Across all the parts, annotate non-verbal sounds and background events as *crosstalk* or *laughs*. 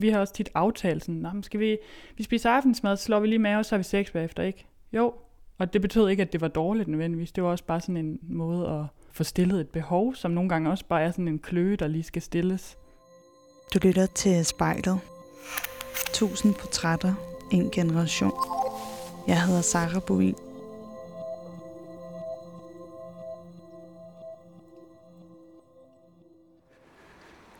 Vi har også tit aftalt sådan, Nå, skal vi, vi spiser aftensmad, så slår vi lige med, og så har vi sex bagefter, ikke? Jo, og det betød ikke, at det var dårligt nødvendigvis. Det var også bare sådan en måde at få stillet et behov, som nogle gange også bare er sådan en kløe, der lige skal stilles. Du lytter til spejlet. Tusind portrætter, en generation. Jeg hedder Sarah Bovin.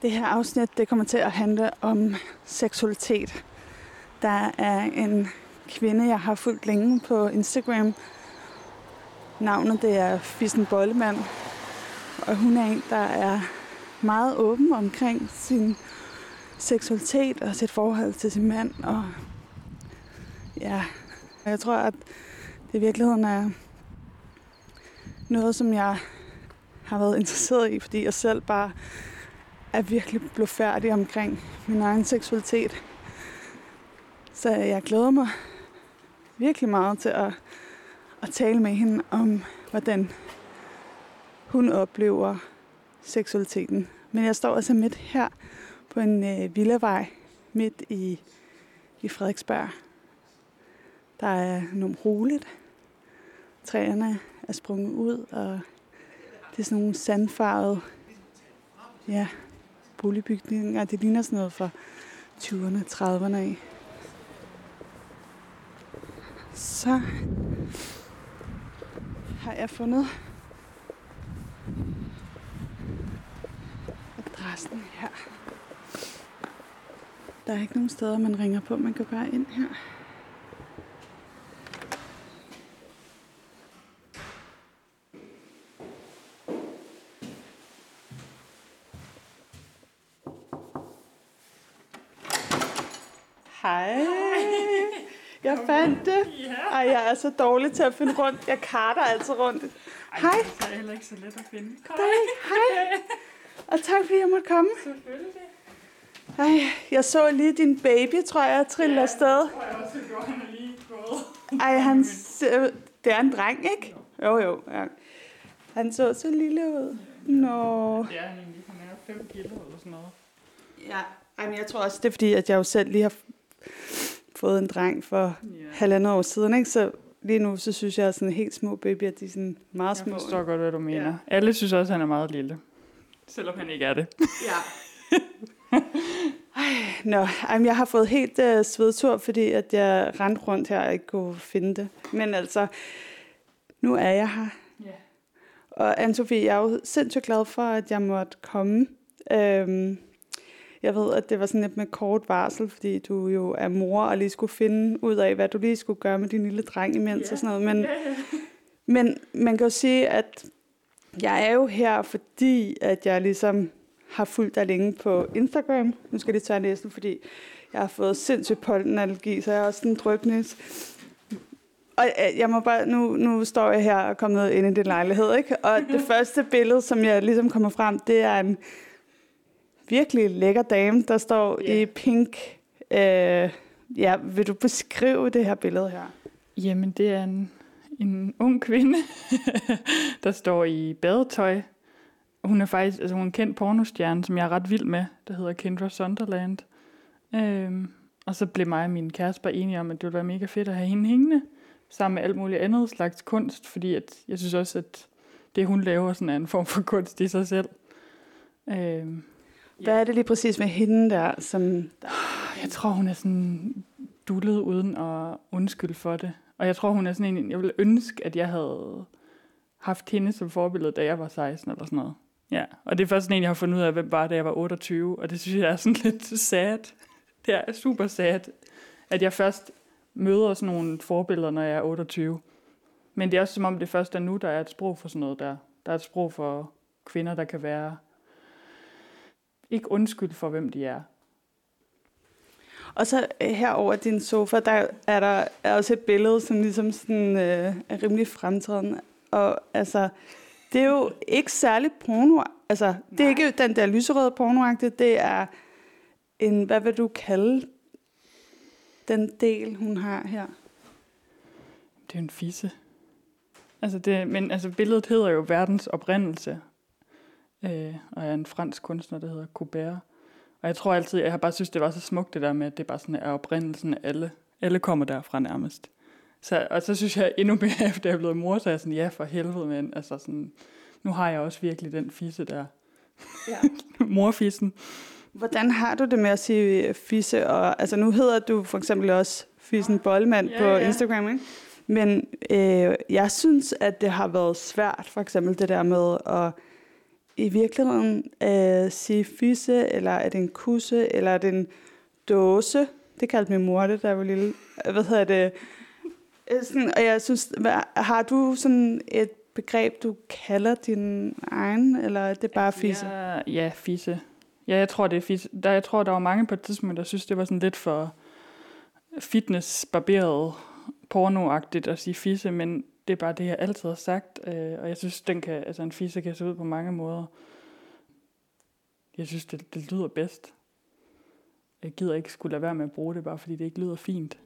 Det her afsnit det kommer til at handle om seksualitet. Der er en kvinde, jeg har fulgt længe på Instagram. Navnet det er Fissen Bollemand. Og hun er en, der er meget åben omkring sin seksualitet og sit forhold til sin mand. Og ja, jeg tror, at det i virkeligheden er noget, som jeg har været interesseret i, fordi jeg selv bare er virkelig blevet færdig omkring min egen seksualitet. Så jeg glæder mig virkelig meget til at, at tale med hende om, hvordan hun oplever seksualiteten. Men jeg står altså midt her på en øh, villavej midt i, i Frederiksberg. Der er nogle roligt. Træerne er sprunget ud, og det er sådan nogle sandfarvede ja, boligbygninger. Det ligner sådan noget fra 20'erne, 30'erne af. Så har jeg fundet adressen her. Der er ikke nogen steder, man ringer på. Man kan bare ind her. Hej. Jeg fandt det. Ej, jeg er så dårlig til at finde rundt. Jeg karter altid rundt. Hej. Det er heller ikke så let at finde. Kom. Hej. Hej. *laughs* Og tak fordi jeg måtte komme. Selvfølgelig. Ej, jeg så lige din baby, tror jeg, trille ja, afsted. tror jeg også, det han er lige gået. Ej, han ser, det er en dreng, ikke? Jo, jo. Ja. Han så så lille ud. Nå. Det er han egentlig. Han er 5 kilo eller sådan noget. Ja, Ej, men jeg tror også, det er fordi, at jeg jo selv lige har fået en dreng for Ja. halvandet år siden, ikke? Så lige nu, så synes jeg, at sådan helt små babyer, de er sådan meget Jeg små. forstår godt, hvad du mener. Ja. Alle synes også, at han er meget lille. Selvom han ikke er det. Ja. *laughs* Nå, ej, men jeg har fået helt uh, svedtur, fordi at jeg rendte rundt her og ikke kunne finde det. Men altså, nu er jeg her. Ja. Og Anne-Sophie, jeg er jo sindssygt glad for, at jeg måtte komme. Øhm, jeg ved, at det var sådan lidt med kort varsel, fordi du jo er mor og lige skulle finde ud af, hvad du lige skulle gøre med din lille dreng imens Ja. og sådan noget. Men, ja. men man kan jo sige, at jeg er jo her, fordi at jeg ligesom har fulgt dig længe på Instagram. Nu skal jeg lige tørre næsen, fordi jeg har fået sindssygt pollenallergi, så jeg har også en drøbnis. Og øh, jeg må bare, nu, nu står jeg her og er kommet ind i din lejlighed, ikke? Og det *laughs* første billede, som jeg ligesom kommer frem, det er en virkelig lækker dame, der står Ja. i pink. Øh, ja, vil du beskrive det her billede her? Jamen, det er en, en ung kvinde, *laughs* der står i badetøj. Hun er faktisk altså hun er en kendt pornostjerne, som jeg er ret vild med, der hedder Kendra Sunderland. Øhm, og så blev mig og min kæreste bare enige om, at det ville være mega fedt at have hende hængende, sammen med alt muligt andet slags kunst, fordi at jeg synes også, at det hun laver sådan er en form for kunst i sig selv. Øhm, Hvad er det lige præcis med hende der, som... Jeg tror, hun er sådan dullet uden at undskylde for det. Og jeg tror, hun er sådan en, jeg ville ønske, at jeg havde haft hende som forbillede, da jeg var 16 eller sådan noget. Ja, og det er først sådan en, jeg har fundet ud af, hvem var, da jeg var 28, og det synes jeg er sådan *laughs* lidt sad. Det er super sad, at jeg først møder sådan nogle forbilleder, når jeg er 28. Men det er også som om, det først er nu, der er et sprog for sådan noget der. Der er et sprog for kvinder, der kan være ikke undskyld for, hvem de er. Og så øh, her over din sofa, der er der er også et billede, som ligesom sådan, øh, er rimelig fremtrædende. Og altså, det er jo ikke særlig porno. Altså, det er Nej. ikke den der lyserøde pornoagtige, det er en, hvad vil du kalde den del, hun har her? Det er en fisse. Altså det, men altså billedet hedder jo Verdens Oprindelse, øh, og er en fransk kunstner, der hedder Coubert. Og jeg tror altid, jeg har bare synes, det var så smukt det der med, at det bare sådan er oprindelsen af alle. Alle kommer derfra nærmest. Så, og så synes jeg endnu mere, *laughs* efter jeg er blevet mor, så er jeg sådan, ja for helvede, men altså sådan, nu har jeg også virkelig den fisse der. Ja. *laughs* Morfissen. Hvordan har du det med at sige fisse? Og, altså nu hedder du for eksempel også Fissen Bollmand ja, på ja. Instagram, ikke? Men øh, jeg synes, at det har været svært, for eksempel det der med at i virkeligheden øh, sige fisse, eller er det en kusse, eller er det en dåse? Det kaldte min mor det, der var lille. Hvad hedder det? Øh, sådan, og jeg synes, hvad, har du sådan et begreb, du kalder din egen, eller er det bare fisse? Ja, ja fisse. Ja, jeg tror, det er fisse. Der, jeg tror, der var mange på et tidspunkt, der synes, det var sådan lidt for fitness-barberet pornoagtigt at sige fisse, men det er bare det, jeg altid har sagt, øh, og jeg synes, den kan, altså en fisse kan se ud på mange måder. Jeg synes, det, det lyder bedst. Jeg gider ikke skulle lade være med at bruge det, bare fordi det ikke lyder fint.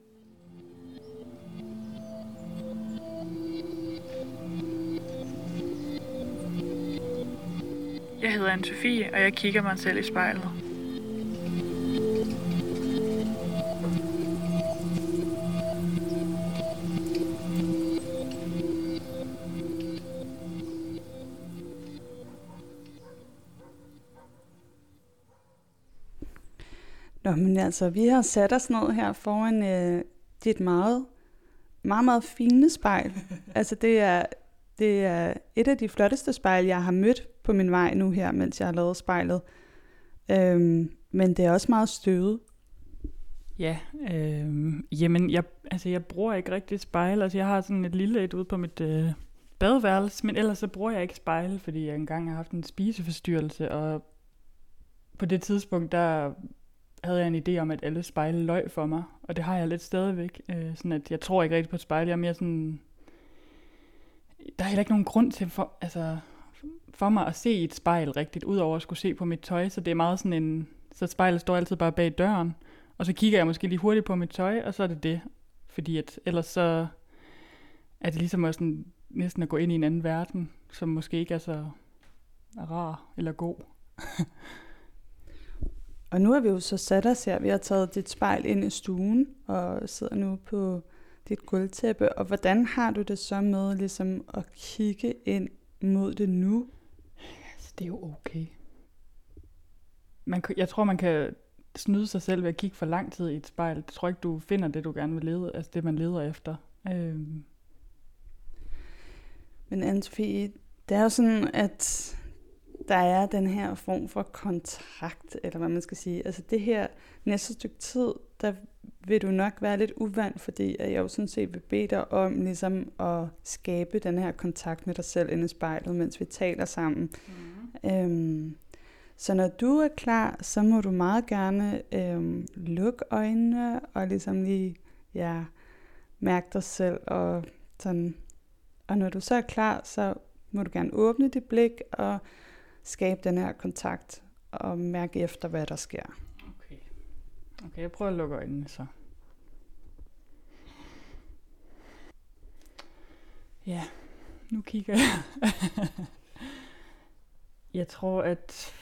Jeg hedder anne Sofie og jeg kigger mig selv i spejlet. Nå, men altså, vi har sat os ned her foran øh, dit meget, meget, meget fine spejl. *laughs* altså, det er, det er et af de flotteste spejl, jeg har mødt på min vej nu her, mens jeg har lavet spejlet. Øhm, men det er også meget støvet. Ja, øh, jamen, jeg, altså, jeg bruger ikke rigtig spejl. Altså, jeg har sådan et lille et ude på mit øh, badeværelse, men ellers så bruger jeg ikke spejl, fordi jeg engang har haft en spiseforstyrrelse, og på det tidspunkt, der havde jeg en idé om, at alle spejle løg for mig, og det har jeg lidt stadigvæk. Øh, sådan at jeg tror ikke rigtig på spejle, jeg er mere sådan... Der er heller ikke nogen grund til for, altså, for mig at se et spejl rigtigt, udover at skulle se på mit tøj, så det er meget sådan en... Så spejlet står altid bare bag døren, og så kigger jeg måske lige hurtigt på mit tøj, og så er det det. Fordi at ellers så er det ligesom også sådan, næsten at gå ind i en anden verden, som måske ikke er så rar eller god. *laughs* Og nu har vi jo så sat os her. Vi har taget dit spejl ind i stuen og sidder nu på dit gulvtæppe. Og hvordan har du det så med ligesom at kigge ind mod det nu? Altså, det er jo okay. Man, jeg tror, man kan snyde sig selv ved at kigge for lang tid i et spejl. Jeg tror ikke, du finder det, du gerne vil lede, altså det, man leder efter. Øhm. Men Anne-Sophie, det er jo sådan, at der er den her form for kontrakt, eller hvad man skal sige. Altså det her næste stykke tid, der vil du nok være lidt uvant, fordi jeg jo sådan set vil bede dig om ligesom at skabe den her kontakt med dig selv inde i spejlet, mens vi taler sammen. Mm. Øhm, så når du er klar, så må du meget gerne øhm, lukke øjnene og ligesom lige ja, mærke dig selv. Og, sådan. og når du så er klar, så må du gerne åbne dit blik og skabe den her kontakt og mærke efter, hvad der sker. Okay, okay jeg prøver at lukke øjnene så. Ja, nu kigger jeg. *laughs* jeg tror, at...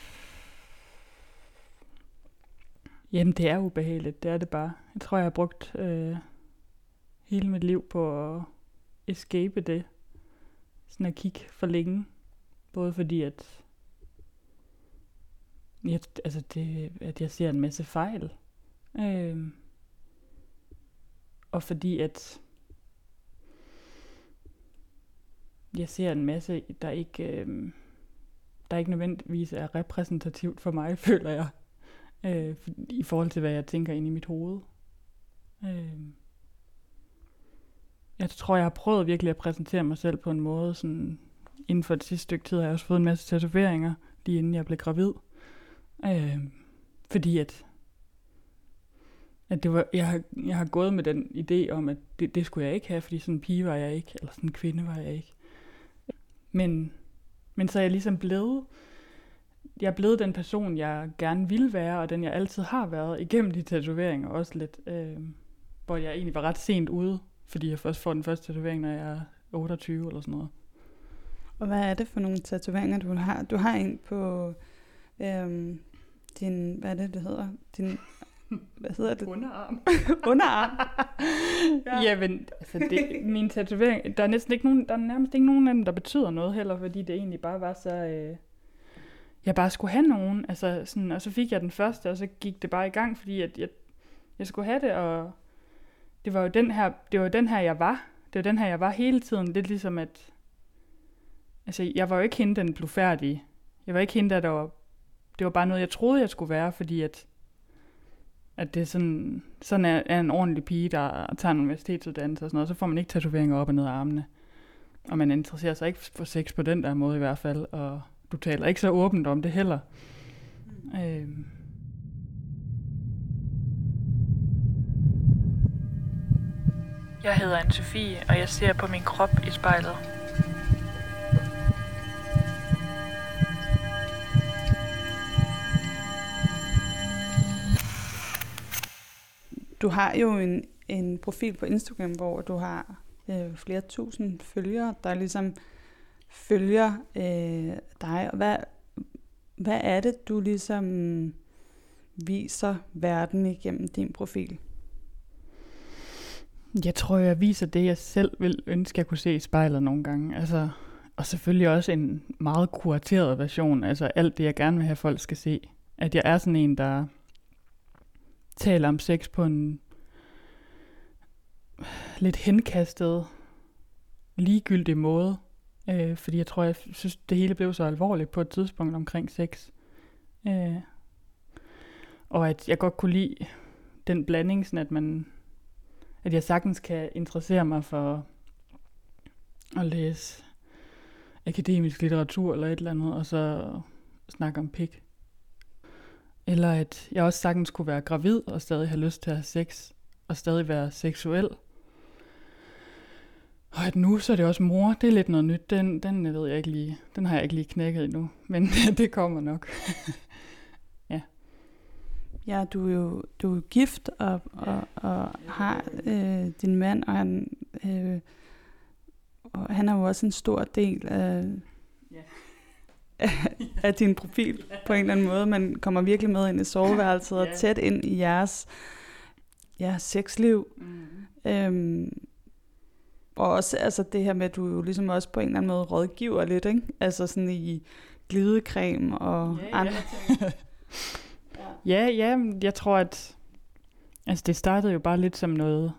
Jamen, det er ubehageligt. Det er det bare. Jeg tror, jeg har brugt øh, hele mit liv på at escape det. Sådan at kigge for længe. Både fordi, at jeg, altså det, at jeg ser en masse fejl. Øh, og fordi at jeg ser en masse, der ikke, øh, der ikke nødvendigvis er repræsentativt for mig, *laughs* føler jeg, øh, i forhold til, hvad jeg tænker ind i mit hoved. Øh, jeg tror, jeg har prøvet virkelig at præsentere mig selv på en måde, sådan, inden for det sidste stykke tid har jeg også fået en masse tatoveringer, lige inden jeg blev gravid. Øh, fordi at, at det var, jeg, har, jeg har gået med den idé om, at det, det skulle jeg ikke have, fordi sådan en pige var jeg ikke, eller sådan en kvinde var jeg ikke. Men, men så er jeg ligesom blevet, jeg er blevet den person, jeg gerne vil være, og den jeg altid har været, igennem de tatoveringer også lidt. Øh, hvor jeg egentlig var ret sent ude, fordi jeg først får den første tatovering, når jeg er 28 eller sådan noget. Og hvad er det for nogle tatoveringer, du har? Du har en på øhm, din, hvad er det, det hedder? Din, hvad hedder det? Underarm. *laughs* Underarm. ja. Jamen, altså det, min tatovering, der er næsten ikke nogen, der er nærmest ikke nogen af dem, der betyder noget heller, fordi det egentlig bare var så, øh, jeg bare skulle have nogen, altså sådan, og så fik jeg den første, og så gik det bare i gang, fordi at jeg, jeg skulle have det, og det var jo den her, det var den her, jeg var. Det var den her, jeg var hele tiden. Lidt ligesom at, altså jeg var jo ikke hende, den blev færdig. Jeg var ikke hende, der var, det var bare noget, jeg troede, jeg skulle være, fordi at, at det er sådan, sådan er, er en ordentlig pige, der tager en universitetsuddannelse og sådan noget, så får man ikke tatoveringer op og ned af armene. Og man interesserer sig ikke for sex på den der måde i hvert fald, og du taler ikke så åbent om det heller. Mm. Øhm. Jeg hedder Anne-Sophie, og jeg ser på min krop i spejlet. Du har jo en, en profil på Instagram, hvor du har øh, flere tusind følgere, der ligesom følger øh, dig. Og hvad, hvad er det, du ligesom viser verden igennem din profil? Jeg tror, jeg viser det, jeg selv vil ønske, jeg kunne se i spejlet nogle gange. Altså, og selvfølgelig også en meget kurateret version. Altså alt det, jeg gerne vil have, folk skal se. At jeg er sådan en, der taler om sex på en lidt henkastet, ligegyldig måde. Øh, fordi jeg tror, jeg synes, det hele blev så alvorligt på et tidspunkt omkring sex. Øh, og at jeg godt kunne lide den blanding, sådan at man at jeg sagtens kan interessere mig for at læse akademisk litteratur eller et eller andet, og så snakke om pik. Eller at jeg også sagtens kunne være gravid og stadig have lyst til at have sex, og stadig være seksuel. Og at nu så er det også mor, det er lidt noget nyt. Den, den ved jeg ikke lige. Den har jeg ikke lige knækket endnu, men *laughs* det kommer nok. *laughs* Ja, du er jo du er gift og, og, og har øh, din mand, og han, øh, og han er jo også en stor del af, ja. Af, *laughs* af din profil på en eller anden måde. Man kommer virkelig med ind i soveværelset og tæt ind i jeres ja, sexliv. Mm. Øhm, og også altså det her med, at du jo ligesom også på en eller anden måde rådgiver lidt, ikke? Altså sådan i glidecreme og ja, andre ting. *laughs* Ja, ja, jeg tror, at altså, det startede jo bare lidt som noget,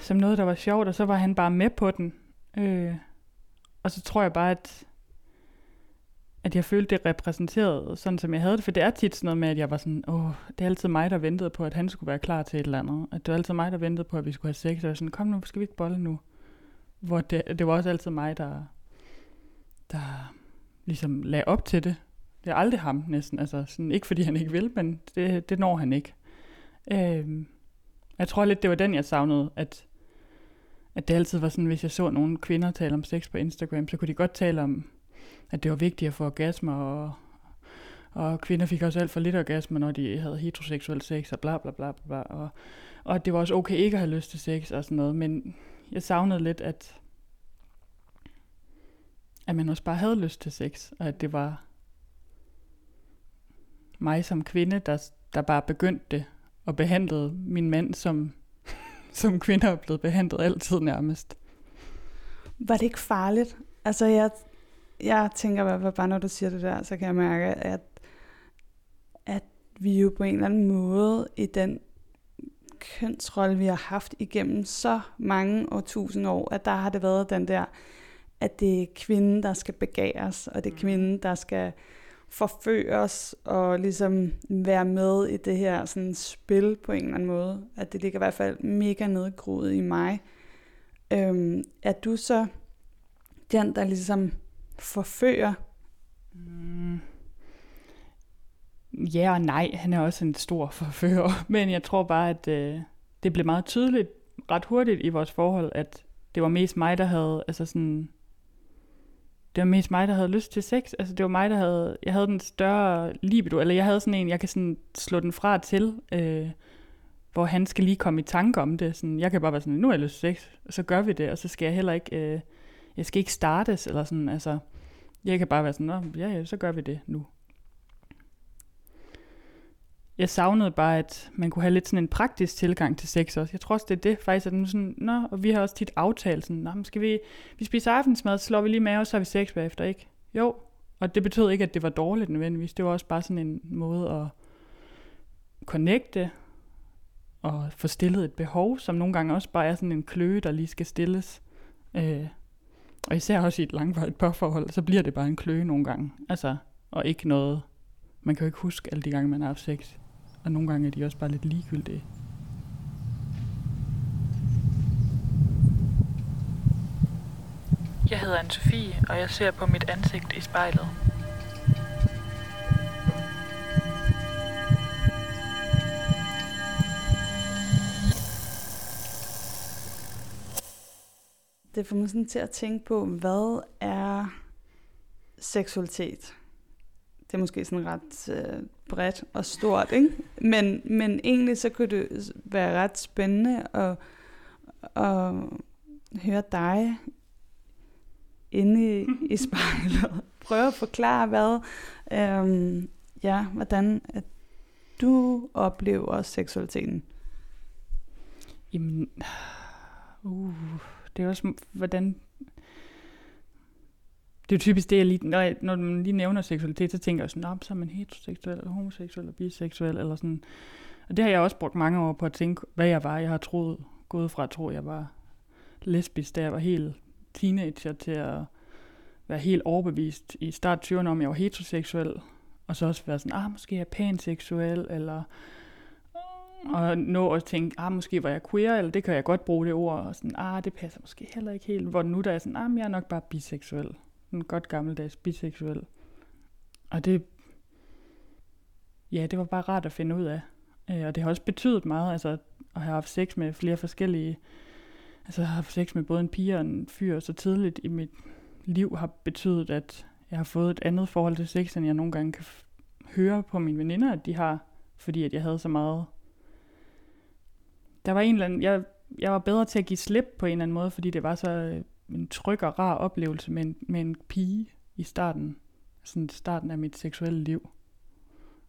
som noget, der var sjovt, og så var han bare med på den. Øh, og så tror jeg bare, at, at jeg følte, det repræsenteret, sådan, som jeg havde det. For det er tit sådan noget med, at jeg var sådan, åh, det er altid mig, der ventede på, at han skulle være klar til et eller andet. At det var altid mig, der ventede på, at vi skulle have sex. Og jeg var sådan, kom nu, skal vi ikke bolle nu? Hvor det, det var også altid mig, der, der ligesom lagde op til det. Det er aldrig ham næsten. Altså, sådan, ikke fordi han ikke vil, men det, det når han ikke. Øh, jeg tror lidt, det var den, jeg savnede, at, at det altid var sådan, hvis jeg så nogle kvinder tale om sex på Instagram, så kunne de godt tale om, at det var vigtigt at få orgasmer, og, og kvinder fik også alt for lidt orgasmer, når de havde heteroseksuel sex, og bla bla bla bla, og, og det var også okay ikke at have lyst til sex og sådan noget, men jeg savnede lidt, at, at man også bare havde lyst til sex, og at det var, mig som kvinde, der, der bare begyndte det, og behandlede min mand som, som kvinder er blevet behandlet altid nærmest. Var det ikke farligt? Altså jeg, jeg tænker at bare når du siger det der, så kan jeg mærke, at, at vi jo på en eller anden måde i den kønsrolle, vi har haft igennem så mange og tusind år, at der har det været den der, at det er kvinden, der skal begæres, og det er mm. kvinden, der skal forføres og ligesom være med i det her sådan spil på en eller anden måde. At det ligger i hvert fald mega nedgroet i mig. Øhm, er du så den, der ligesom forfører? Mm. Ja og nej, han er også en stor *laughs* forfører. Men jeg tror bare, at øh, det blev meget tydeligt ret hurtigt i vores forhold, at det var mest mig, der havde altså sådan det var mest mig, der havde lyst til sex. Altså, det var mig, der havde, jeg havde den større libido, eller jeg havde sådan en, jeg kan sådan slå den fra til, øh, hvor han skal lige komme i tanke om det. Sådan, jeg kan bare være sådan, nu har jeg lyst til sex, og så gør vi det, og så skal jeg heller ikke, øh, jeg skal ikke startes, eller sådan, altså, jeg kan bare være sådan, Nå, ja, ja, så gør vi det nu jeg savnede bare, at man kunne have lidt sådan en praktisk tilgang til sex også. Jeg tror også, det er det faktisk, at den sådan, nå, og vi har også tit aftalt sådan, nå, skal vi, vi spiser aftensmad, så slår vi lige med, og så har vi sex bagefter, ikke? Jo, og det betød ikke, at det var dårligt nødvendigvis. Det var også bare sådan en måde at connecte og få stillet et behov, som nogle gange også bare er sådan en kløe, der lige skal stilles. Øh, og især også i et langvarigt parforhold, så bliver det bare en kløe nogle gange. Altså, og ikke noget, man kan jo ikke huske alle de gange, man har haft sex. Og nogle gange er de også bare lidt ligegyldige. Jeg hedder Anne-Sophie, og jeg ser på mit ansigt i spejlet. Det får mig sådan til at tænke på, hvad er seksualitet? Det er måske sådan ret øh, bredt og stort, ikke? Men, men egentlig så kunne det være ret spændende at, at høre dig inde i, i *laughs* spejlet. Prøve at forklare, hvad, øhm, ja, hvordan at du oplever seksualiteten. Jamen, uh, det er også, hvordan... Det er jo typisk det, jeg lige, når, jeg, når man lige nævner seksualitet, så tænker jeg sådan, så er man heteroseksuel, eller homoseksuel, eller biseksuel, eller sådan. Og det har jeg også brugt mange år på at tænke, hvad jeg var. Jeg har troet, gået fra at tro, at jeg var lesbisk, da jeg var helt teenager, til at være helt overbevist i start 20'erne om, jeg var heteroseksuel, og så også være sådan, ah, måske er jeg panseksuel, eller og nå at tænke, ah, måske var jeg queer, eller det kan jeg godt bruge det ord, og sådan, ah, det passer måske heller ikke helt, hvor nu der er sådan, ah, jeg er nok bare biseksuel. En godt gammeldags biseksuel. Og det, ja, det var bare rart at finde ud af. Øh, og det har også betydet meget, altså at have haft sex med flere forskellige, altså at have haft sex med både en pige og en fyr så tidligt i mit liv har betydet, at jeg har fået et andet forhold til sex, end jeg nogle gange kan høre på mine veninder, at de har, fordi at jeg havde så meget der var en eller anden, jeg, jeg var bedre til at give slip på en eller anden måde, fordi det var så øh, en tryg og rar oplevelse med en, med en pige i starten, sådan starten af mit seksuelle liv.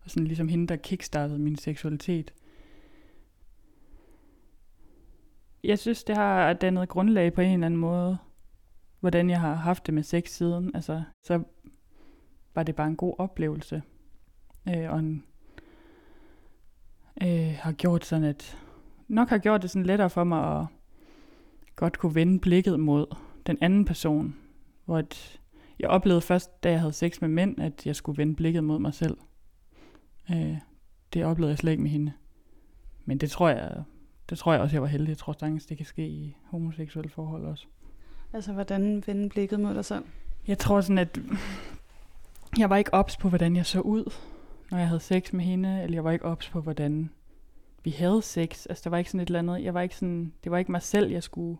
Og sådan ligesom hende, der kickstartede min seksualitet. Jeg synes, det har dannet grundlag på en eller anden måde, hvordan jeg har haft det med sex siden. Altså, så var det bare en god oplevelse. Øh, og en, øh, har gjort sådan, at nok har gjort det sådan lettere for mig at godt kunne vende blikket mod den anden person. Hvor at jeg oplevede først, da jeg havde sex med mænd, at jeg skulle vende blikket mod mig selv. Øh, det oplevede jeg slet ikke med hende. Men det tror jeg, det tror jeg også, jeg var heldig. Jeg tror sagtens, det kan ske i homoseksuelle forhold også. Altså, hvordan vende blikket mod dig selv? Jeg tror sådan, at jeg var ikke ops på, hvordan jeg så ud, når jeg havde sex med hende, eller jeg var ikke ops på, hvordan vi havde sex. Altså, der var ikke sådan et eller andet, jeg var ikke sådan, det var ikke mig selv, jeg skulle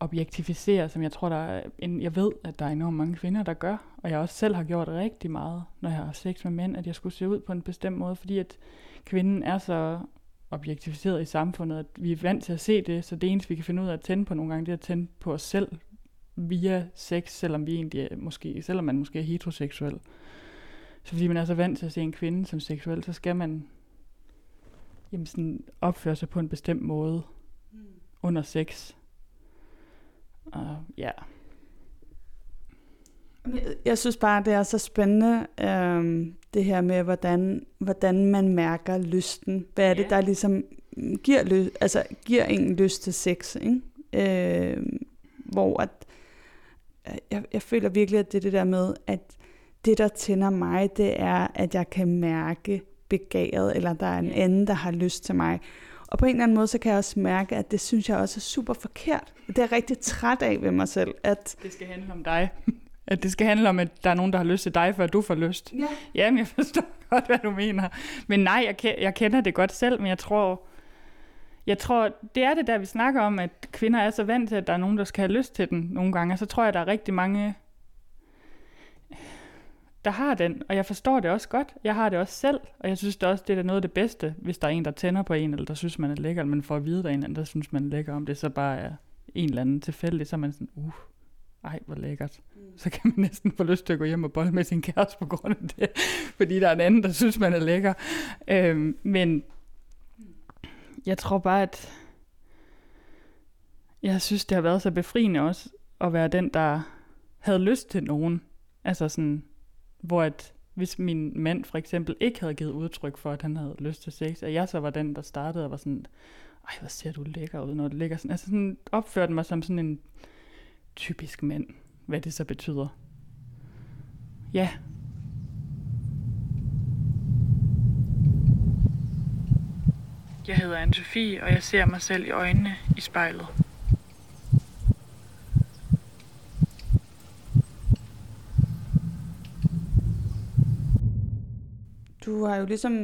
objektificere, som jeg tror, der er en, jeg ved, at der er enormt mange kvinder, der gør, og jeg også selv har gjort rigtig meget, når jeg har sex med mænd, at jeg skulle se ud på en bestemt måde, fordi at kvinden er så objektificeret i samfundet, at vi er vant til at se det, så det eneste, vi kan finde ud af at tænde på nogle gange, det er at tænde på os selv via sex, selvom vi egentlig er, måske, selvom man måske er heteroseksuel. Så fordi man er så vant til at se en kvinde som seksuel, så skal man jamen sådan opføre sig på en bestemt måde mm. under sex. Og ja. Jeg synes bare, det er så spændende, øhm, det her med, hvordan, hvordan man mærker lysten. Hvad er det, der ligesom giver, ly- altså, giver en lyst til sex? Ikke? Øhm, hvor at, jeg, jeg føler virkelig, at det er det der med, at det, der tænder mig, det er, at jeg kan mærke begæret, eller der er en anden, der har lyst til mig. Og på en eller anden måde, så kan jeg også mærke, at det synes jeg også er super forkert. Det er jeg rigtig træt af ved mig selv. At det skal handle om dig. *laughs* At det skal handle om, at der er nogen, der har lyst til dig, før du får lyst. Ja. Jamen, jeg forstår *laughs* godt, hvad du mener. Men nej, jeg, jeg kender det godt selv, men jeg tror, jeg tror, det er det der, vi snakker om, at kvinder er så vant til, at der er nogen, der skal have lyst til den nogle gange. Og så tror jeg, at der er rigtig mange der har den, og jeg forstår det også godt. Jeg har det også selv, og jeg synes det også, det er noget af det bedste, hvis der er en, der tænder på en, eller der synes, man er lækker, eller man får at vide, der er en, der synes, man er lækker, om det så bare er en eller anden tilfældig, så er man sådan, uh, ej, hvor lækkert. Så kan man næsten få lyst til at gå hjem og bolle med sin kæreste på grund af det, *laughs* fordi der er en anden, der synes, man er lækker. Øhm, men jeg tror bare, at jeg synes, det har været så befriende også, at være den, der havde lyst til nogen. Altså sådan, hvor at hvis min mand for eksempel ikke havde givet udtryk for, at han havde lyst til sex, og jeg så var den, der startede og var sådan, ej, hvor ser du lækker ud, når du ligger sådan. Altså sådan opførte mig som sådan en typisk mand, hvad det så betyder. Ja. Jeg hedder anne og jeg ser mig selv i øjnene i spejlet. Du har jo ligesom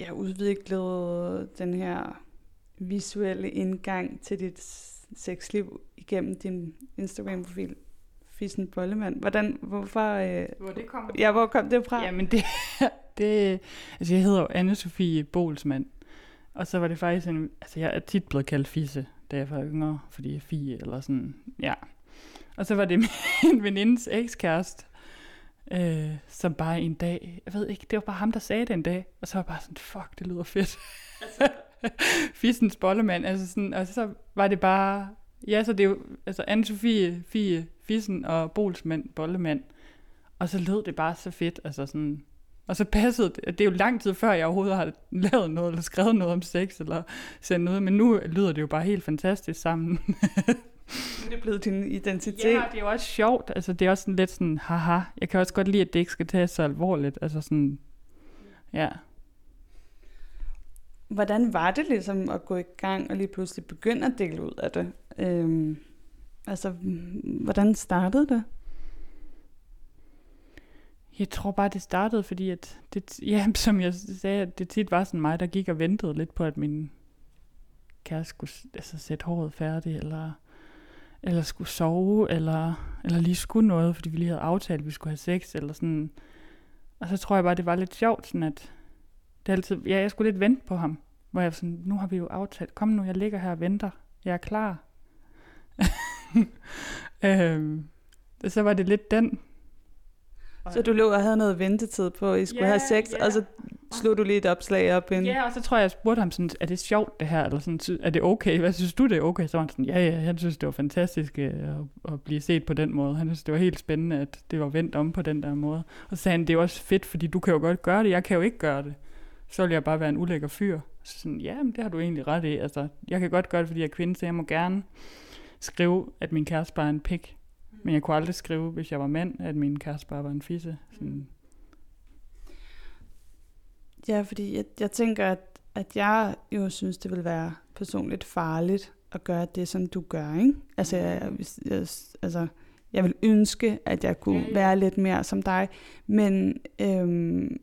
ja, udviklet den her visuelle indgang til dit sexliv igennem din Instagram-profil, Fissen Bollemand. Hvordan, hvorfor... Øh, Hvor det kommer ja, hvor kom det fra? Jamen det, *laughs* det, altså jeg hedder jo Anne-Sophie Bolsmand, og så var det faktisk en, altså jeg er tit blevet kaldt Fisse, da jeg var yngre, fordi jeg er fie, eller sådan, ja. Og så var det *laughs* min venindes ekskæreste, øh, som bare en dag, jeg ved ikke, det var bare ham, der sagde det en dag, og så var jeg bare sådan, fuck, det lyder fedt. *laughs* Fissens bollemand, altså sådan, og så var det bare, ja, så det er jo, altså Anne-Sophie, Fie, Fissen og Bolsmand, bollemand, og så lød det bare så fedt, altså sådan, og så passede det, det er jo lang tid før, jeg overhovedet har lavet noget, eller skrevet noget om sex, eller sendt noget, men nu lyder det jo bare helt fantastisk sammen. *laughs* Det er blevet din identitet. Ja, det er jo også sjovt. Altså, det er også sådan lidt sådan, haha. Jeg kan også godt lide, at det ikke skal tages så alvorligt. Altså sådan, ja. Hvordan var det ligesom at gå i gang og lige pludselig begynde at dele ud af det? Øhm, altså, hvordan startede det? Jeg tror bare, det startede, fordi at det, ja, *laughs* som jeg sagde, at det tit var sådan mig, der gik og ventede lidt på, at min kæreste skulle altså, sætte håret færdigt, eller, eller skulle sove, eller, eller lige skulle noget, fordi vi lige havde aftalt, at vi skulle have sex, eller sådan. Og så tror jeg bare, det var lidt sjovt, sådan at det altid, ja, jeg skulle lidt vente på ham, hvor jeg sådan, nu har vi jo aftalt, kom nu, jeg ligger her og venter, jeg er klar. *laughs* øhm, så var det lidt den, så du lå og havde noget ventetid på, at I skulle Ja, have sex, ja. og så slog du lige et opslag op. En... Ja, og så tror jeg, jeg spurgte ham sådan, er det sjovt det her, eller sådan, er det okay, hvad synes du det er okay? Så var han sådan, ja, ja, han synes det var fantastisk øh, at, at blive set på den måde. Han synes det var helt spændende, at det var vendt om på den der måde. Og så sagde han, det er også fedt, fordi du kan jo godt gøre det, jeg kan jo ikke gøre det. Så vil jeg bare være en ulækker fyr. Så sådan, ja, men det har du egentlig ret i. Altså, jeg kan godt gøre det, fordi jeg er kvinde, så jeg må gerne skrive, at min kæreste bare er en pik. Men jeg kunne aldrig skrive, hvis jeg var mand, at min kæreste bare var en fisse. Sådan, Ja, fordi jeg, jeg tænker, at, at jeg jo synes, det vil være personligt farligt at gøre det, som du gør, ikke? Altså, jeg, hvis- jeg, altså, jeg vil ønske, at jeg kunne ja. være lidt mere som dig, men øhm,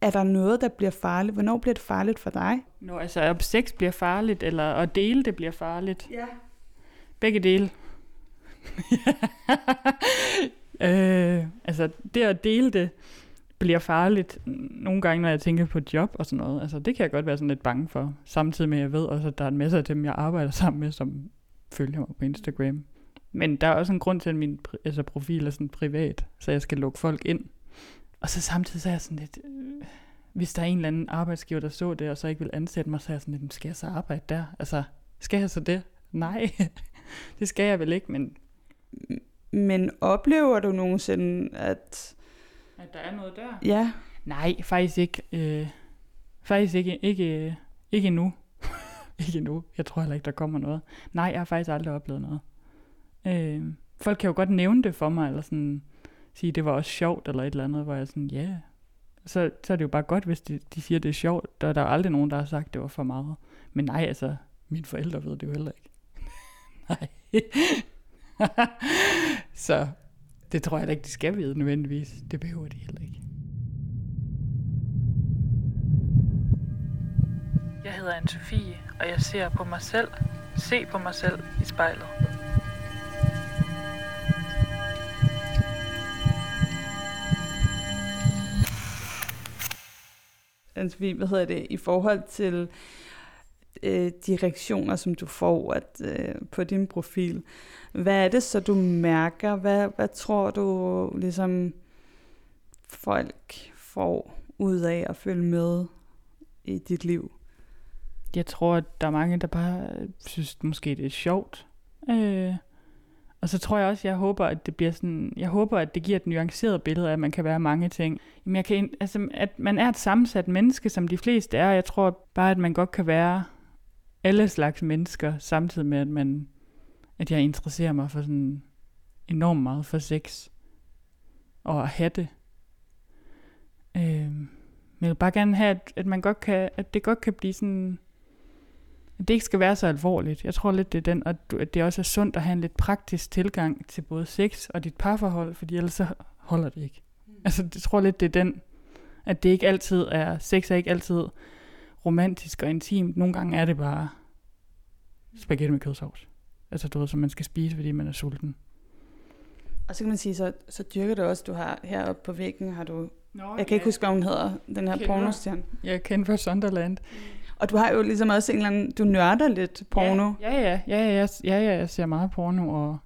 er der noget, der bliver farligt? Hvornår bliver det farligt for dig? Nå, altså, om sex bliver farligt, eller at dele det bliver farligt. Ja. Begge dele. *laughs* øh, altså, det at dele det bliver farligt nogle gange, når jeg tænker på job og sådan noget. Altså, det kan jeg godt være sådan lidt bange for. Samtidig med, at jeg ved også, at der er en masse af dem, jeg arbejder *laughs* sammen med, som følger mig på Instagram. Men der er også en grund til, at min altså, profil er sådan privat, så jeg skal lukke folk ind. Og så samtidig så er jeg sådan lidt... Øh, hvis der er en eller anden arbejdsgiver, der så det, og så ikke vil ansætte mig, så er jeg sådan lidt, skal jeg så arbejde der? Altså, skal jeg så det? Nej, *laughs* det skal jeg vel ikke, men... Men oplever du nogensinde, at... At der er noget der? Ja, Nej, faktisk ikke. Øh, faktisk ikke, ikke, ikke endnu. *laughs* ikke endnu. Jeg tror heller ikke, der kommer noget. Nej, jeg har faktisk aldrig oplevet noget. Øh, folk kan jo godt nævne det for mig, eller sådan sige, det var også sjovt, eller et eller andet, hvor jeg er sådan, ja. Yeah. Så, så er det jo bare godt, hvis de, de siger, det er sjovt. Der, der er aldrig nogen, der har sagt, det var for meget. Men nej, altså, mine forældre ved det jo heller ikke. *laughs* nej. *laughs* så det tror jeg da ikke, de skal vide nødvendigvis. Det behøver de heller ikke. Jeg hedder Anne-Sophie, og jeg ser på mig selv, se på mig selv i spejlet. altså, vi- hvad hedder det, i forhold til øh, de reaktioner, som du får at, øh, på din profil. Hvad er det så, du mærker? Hvad, hvad tror du, ligesom folk får ud af at følge med i dit liv? Jeg tror, at der er mange, der bare synes, måske det er sjovt. Øh, og så tror jeg også, jeg håber, at det bliver sådan, jeg håber, at det giver et nuanceret billede af, at man kan være mange ting. Jamen, jeg kan, altså, at man er et sammensat menneske, som de fleste er. Jeg tror bare, at man godt kan være alle slags mennesker, samtidig med, at man, at jeg interesserer mig for sådan enormt meget for sex. Og at have det. Øh, men jeg vil bare gerne have, at, at man godt kan, at det godt kan blive sådan, at det ikke skal være så alvorligt. Jeg tror lidt, det er den, og at det også er sundt at have en lidt praktisk tilgang til både sex og dit parforhold, fordi ellers så holder det ikke. Mm. Altså, jeg tror lidt, det er den, at det ikke altid er, sex er ikke altid romantisk og intimt. Nogle gange er det bare spaghetti med kødsovs. Altså, du ved, som man skal spise, fordi man er sulten. Og så kan man sige, så, så dyrker du også, du har heroppe på væggen, har du, Nå, jeg kan ja. ikke huske, hvad hun hedder, den her pornostjerne. Jeg kender for Sunderland. Og du har jo ligesom også en eller anden, du nørder lidt porno. Ja, ja, ja, ja, ja, ja, ja jeg ser meget porno, og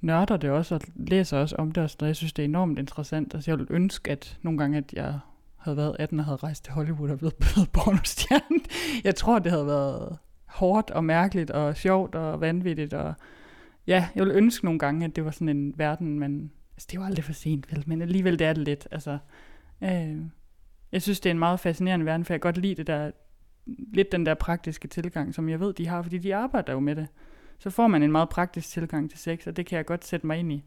nørder det også, og læser også om det, og jeg synes, det er enormt interessant. Altså, jeg ville ønske, at nogle gange, at jeg havde været 18 og havde rejst til Hollywood og blevet *laughs* blevet pornostjerne. Jeg tror, det havde været hårdt og mærkeligt og sjovt og vanvittigt. Og ja, jeg ville ønske nogle gange, at det var sådan en verden, men altså, det var aldrig for sent, vel? men alligevel det er det lidt. Altså, øh, jeg synes, det er en meget fascinerende verden, for jeg kan godt lide det der lidt den der praktiske tilgang, som jeg ved, de har, fordi de arbejder jo med det. Så får man en meget praktisk tilgang til sex, og det kan jeg godt sætte mig ind i.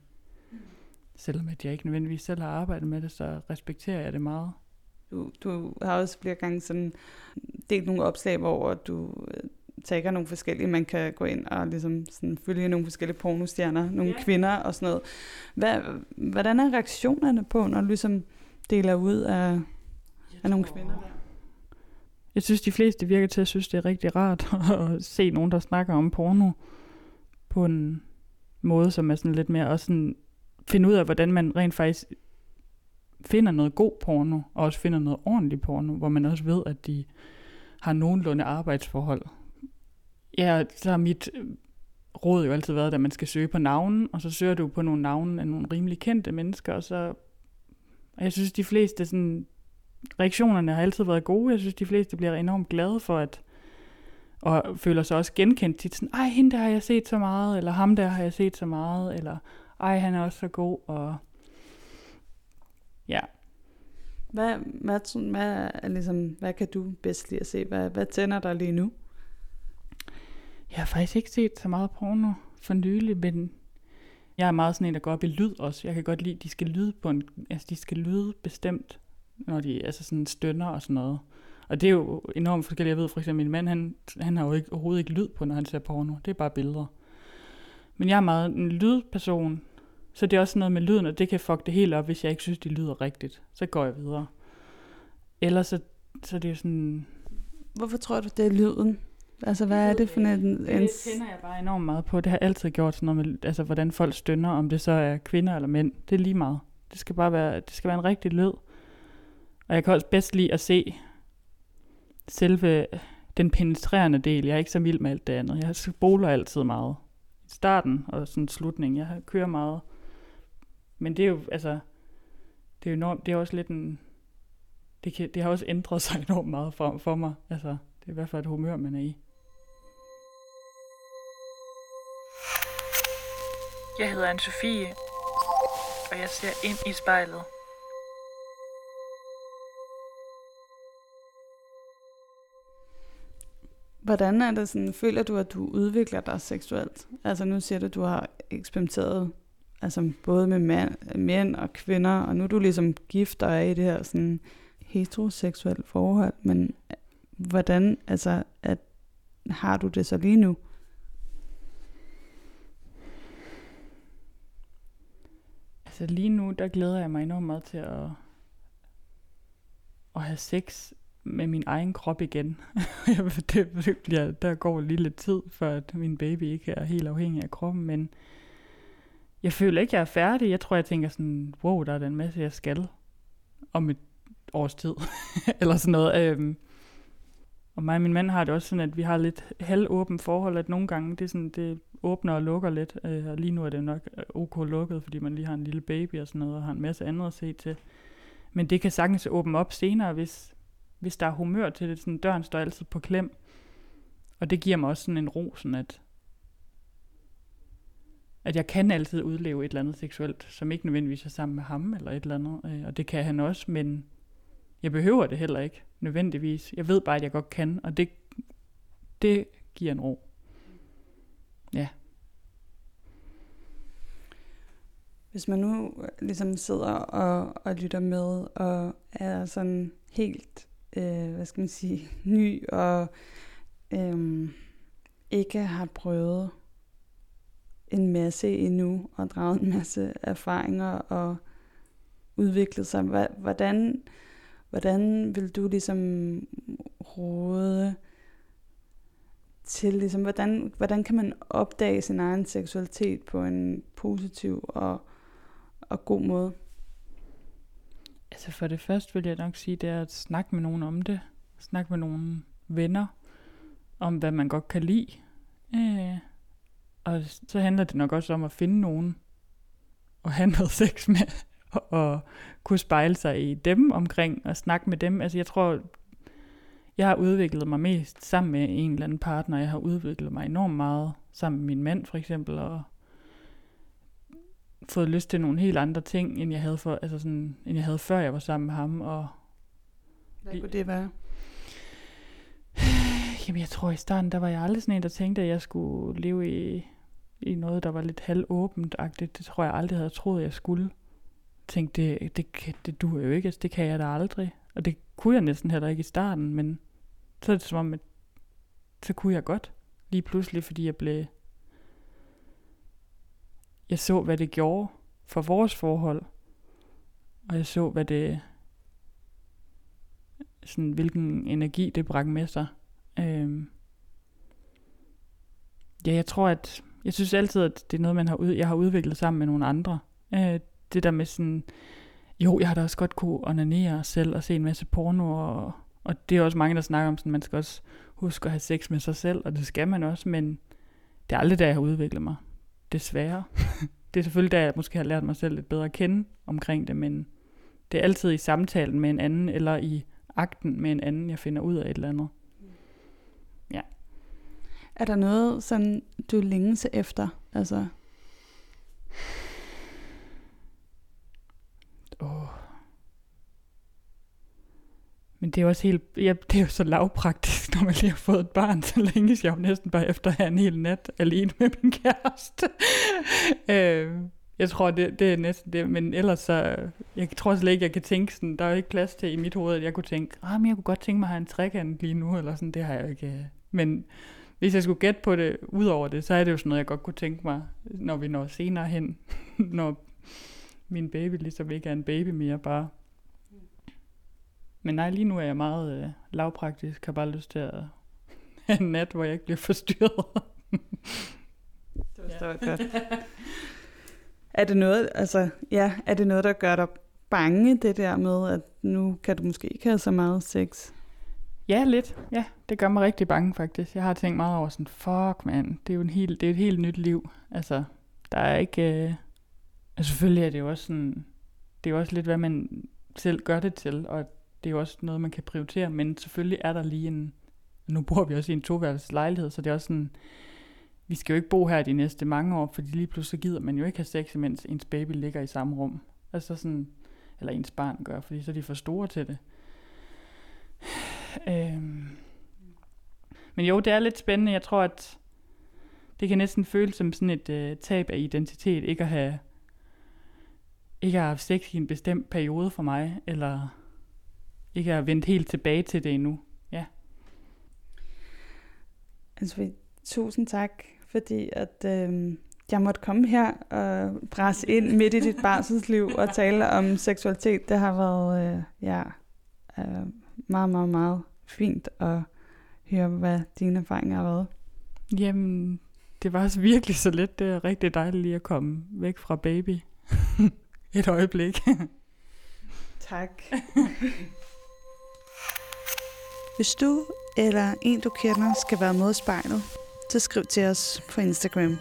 Selvom at jeg ikke nødvendigvis selv har arbejdet med det, så respekterer jeg det meget. Du, du har også flere gange sådan delt nogle opslag, hvor du øh, tager nogle forskellige, man kan gå ind og ligesom sådan følge nogle forskellige pornostjerner, nogle yeah. kvinder og sådan noget. Hvad, hvordan er reaktionerne på, når du ligesom deler ud af, af nogle kvinder? Der? Jeg synes, de fleste virker til at synes, det er rigtig rart *laughs* at se nogen, der snakker om porno på en måde, som er sådan lidt mere også sådan, finde ud af, hvordan man rent faktisk finder noget god porno, og også finder noget ordentligt porno, hvor man også ved, at de har nogenlunde arbejdsforhold. Ja, så har mit øh, råd jo altid været, at man skal søge på navnen, og så søger du på nogle navne af nogle rimelig kendte mennesker, og så og jeg synes, de fleste sådan, reaktionerne har altid været gode. Jeg synes, de fleste bliver enormt glade for at og føler sig også genkendt tit sådan, ej, hende der har jeg set så meget, eller ham der har jeg set så meget, eller ej, han er også så god, og ja. Hvad, hvad, hvad, er ligesom, hvad kan du bedst lide at se? Hvad, hvad tænder dig lige nu? Jeg har faktisk ikke set så meget porno for nylig, men jeg er meget sådan en, der går op i lyd også. Jeg kan godt lide, at de skal lyde på en, altså de skal lyde bestemt når de altså sådan stønner og sådan noget. Og det er jo enormt forskelligt. Jeg ved for eksempel, min mand, han, han har jo ikke, overhovedet ikke lyd på, når han ser porno. Det er bare billeder. Men jeg er meget en lydperson, så det er også noget med lyden, og det kan fuck det helt op, hvis jeg ikke synes, det lyder rigtigt. Så går jeg videre. Ellers så, så det er sådan... Hvorfor tror du, det er lyden? Altså, hvad er det for en... en... Det tænder jeg bare enormt meget på. Det har jeg altid gjort sådan noget med, altså, hvordan folk stønner, om det så er kvinder eller mænd. Det er lige meget. Det skal bare være, det skal være en rigtig lyd. Og jeg kan også bedst lide at se selve den penetrerende del. Jeg er ikke så vild med alt det andet. Jeg spoler altid meget. Starten og sådan slutningen. Jeg kører meget. Men det er jo, altså, det er jo enormt, det er også lidt en, det, kan, det har også ændret *laughs* sig enormt meget for, for mig. Altså, det er i hvert fald et humør, man er i. Jeg hedder Anne-Sophie, og jeg ser ind i spejlet. Hvordan er det sådan, føler du, at du udvikler dig seksuelt? Altså nu siger du, at du har eksperimenteret altså både med mænd, mænd og kvinder, og nu er du ligesom gift og er i det her sådan heteroseksuelle forhold, men øh, hvordan, altså, at, har du det så lige nu? Altså lige nu, der glæder jeg mig enormt meget til at, at have sex med min egen krop igen. *laughs* det bliver, der går lige lidt tid, før at min baby ikke er helt afhængig af kroppen, men jeg føler ikke, jeg er færdig. Jeg tror, jeg tænker sådan, wow, der er den masse, jeg skal om et års tid. *laughs* Eller sådan noget. Øhm, og mig og min mand har det også sådan, at vi har lidt halvåbent forhold, at nogle gange det, sådan, det åbner og lukker lidt. Øh, og lige nu er det nok øh, ok lukket, fordi man lige har en lille baby og sådan noget, og har en masse andet at se til. Men det kan sagtens åbne op senere, hvis, hvis der er humør til det. Sådan, døren står altid på klem. Og det giver mig også sådan en ro, sådan at, at jeg kan altid udleve et eller andet seksuelt, som ikke nødvendigvis er sammen med ham eller et eller andet. Øh, og det kan han også, men jeg behøver det heller ikke nødvendigvis. Jeg ved bare, at jeg godt kan, og det, det giver en ro. Ja. Hvis man nu øh, ligesom sidder og, og lytter med, og er sådan helt, øh, hvad skal man sige, ny, og øh, ikke har prøvet en masse endnu, og draget en masse erfaringer, og udviklet sig, hvordan, hvordan vil du ligesom råde til, ligesom, hvordan, hvordan kan man opdage sin egen seksualitet på en positiv og, og god måde? Altså for det første vil jeg nok sige, det er at snakke med nogen om det. Snakke med nogle venner om, hvad man godt kan lide. Øh, og så handler det nok også om at finde nogen og have noget sex med, og, *laughs* og kunne spejle sig i dem omkring, og snakke med dem. Altså jeg tror, jeg har udviklet mig mest sammen med en eller anden partner. Jeg har udviklet mig enormt meget sammen med min mand for eksempel, og fået lyst til nogle helt andre ting, end jeg havde, for, altså sådan, end jeg havde før jeg var sammen med ham. Og Hvad kunne det være? Jamen jeg tror i starten, der var jeg aldrig sådan en, der tænkte, at jeg skulle leve i, i noget, der var lidt halvåbent-agtigt. Det tror jeg aldrig havde troet, jeg skulle. Jeg tænkte, det, det, det duer jo ikke, altså, det kan jeg da aldrig. Og det kunne jeg næsten heller ikke i starten, men så er det som om, at så kunne jeg godt. Lige pludselig, fordi jeg blev... Jeg så, hvad det gjorde for vores forhold. Og jeg så, hvad det... Sådan, hvilken energi det bragte med sig. Øhm. Ja, jeg tror, at... Jeg synes altid, at det er noget, man har ud, jeg har udviklet sammen med nogle andre. Øh, det der med sådan jo, jeg har da også godt kunne onanere selv og se en masse porno, og, og det er også mange, der snakker om, sådan, man skal også huske at have sex med sig selv, og det skal man også, men det er aldrig der, jeg har udviklet mig. Desværre. det er selvfølgelig der, jeg måske har lært mig selv lidt bedre at kende omkring det, men det er altid i samtalen med en anden, eller i akten med en anden, jeg finder ud af et eller andet. Er der noget, sådan, du længes efter? Altså, Åh. Men det er også helt, ja, det er jo så lavpraktisk, når man lige har fået et barn, så længe jeg jo næsten bare efter at have en hel nat alene med min kæreste. øh, jeg tror, det, det er næsten det, men ellers så, jeg tror slet ikke, jeg kan tænke sådan, der er jo ikke plads til i mit hoved, at jeg kunne tænke, ah, men jeg kunne godt tænke mig at have en trekant lige nu, eller sådan, det har jeg ikke. Øh, men hvis jeg skulle gætte på det, ud over det, så er det jo sådan noget, jeg godt kunne tænke mig, når vi når senere hen, *laughs* når min baby ligesom ikke er en baby mere bare. Men nej, lige nu er jeg meget øh, lavpraktisk. Har bare lyst til at have en nat, hvor jeg ikke bliver forstyrret. *laughs* det var ja. godt. er det noget, altså, ja, er det noget, der gør dig bange, det der med, at nu kan du måske ikke have så meget sex? Ja, lidt. Ja, det gør mig rigtig bange faktisk. Jeg har tænkt meget over sådan, fuck mand, det er jo en helt, det er et helt nyt liv. Altså, der er ikke... Øh, Altså, selvfølgelig er det jo også sådan, det er jo også lidt, hvad man selv gør det til, og det er jo også noget, man kan prioritere, men selvfølgelig er der lige en, nu bor vi også i en toværelses lejlighed, så det er også sådan, vi skal jo ikke bo her de næste mange år, fordi lige pludselig gider man jo ikke have sex, mens ens baby ligger i samme rum. Altså sådan, eller ens barn gør, fordi så er de for store til det. Øhm. Men jo, det er lidt spændende. Jeg tror, at det kan næsten føles som sådan et øh, tab af identitet, ikke at have ikke har haft sex i en bestemt periode for mig, eller ikke har vendt helt tilbage til det endnu. Ja. Altså, tusind tak, fordi at øh, jeg måtte komme her og presse ind midt i dit barselsliv og tale om seksualitet. Det har været øh, ja, øh, meget, meget, meget fint at høre, hvad dine erfaringer har været. Jamen, det var også virkelig så let. Det er rigtig dejligt lige at komme væk fra baby. *laughs* Et øjeblik. tak. *laughs* Hvis du eller en du kender skal være med i spejlet, så skriv til os på Instagram.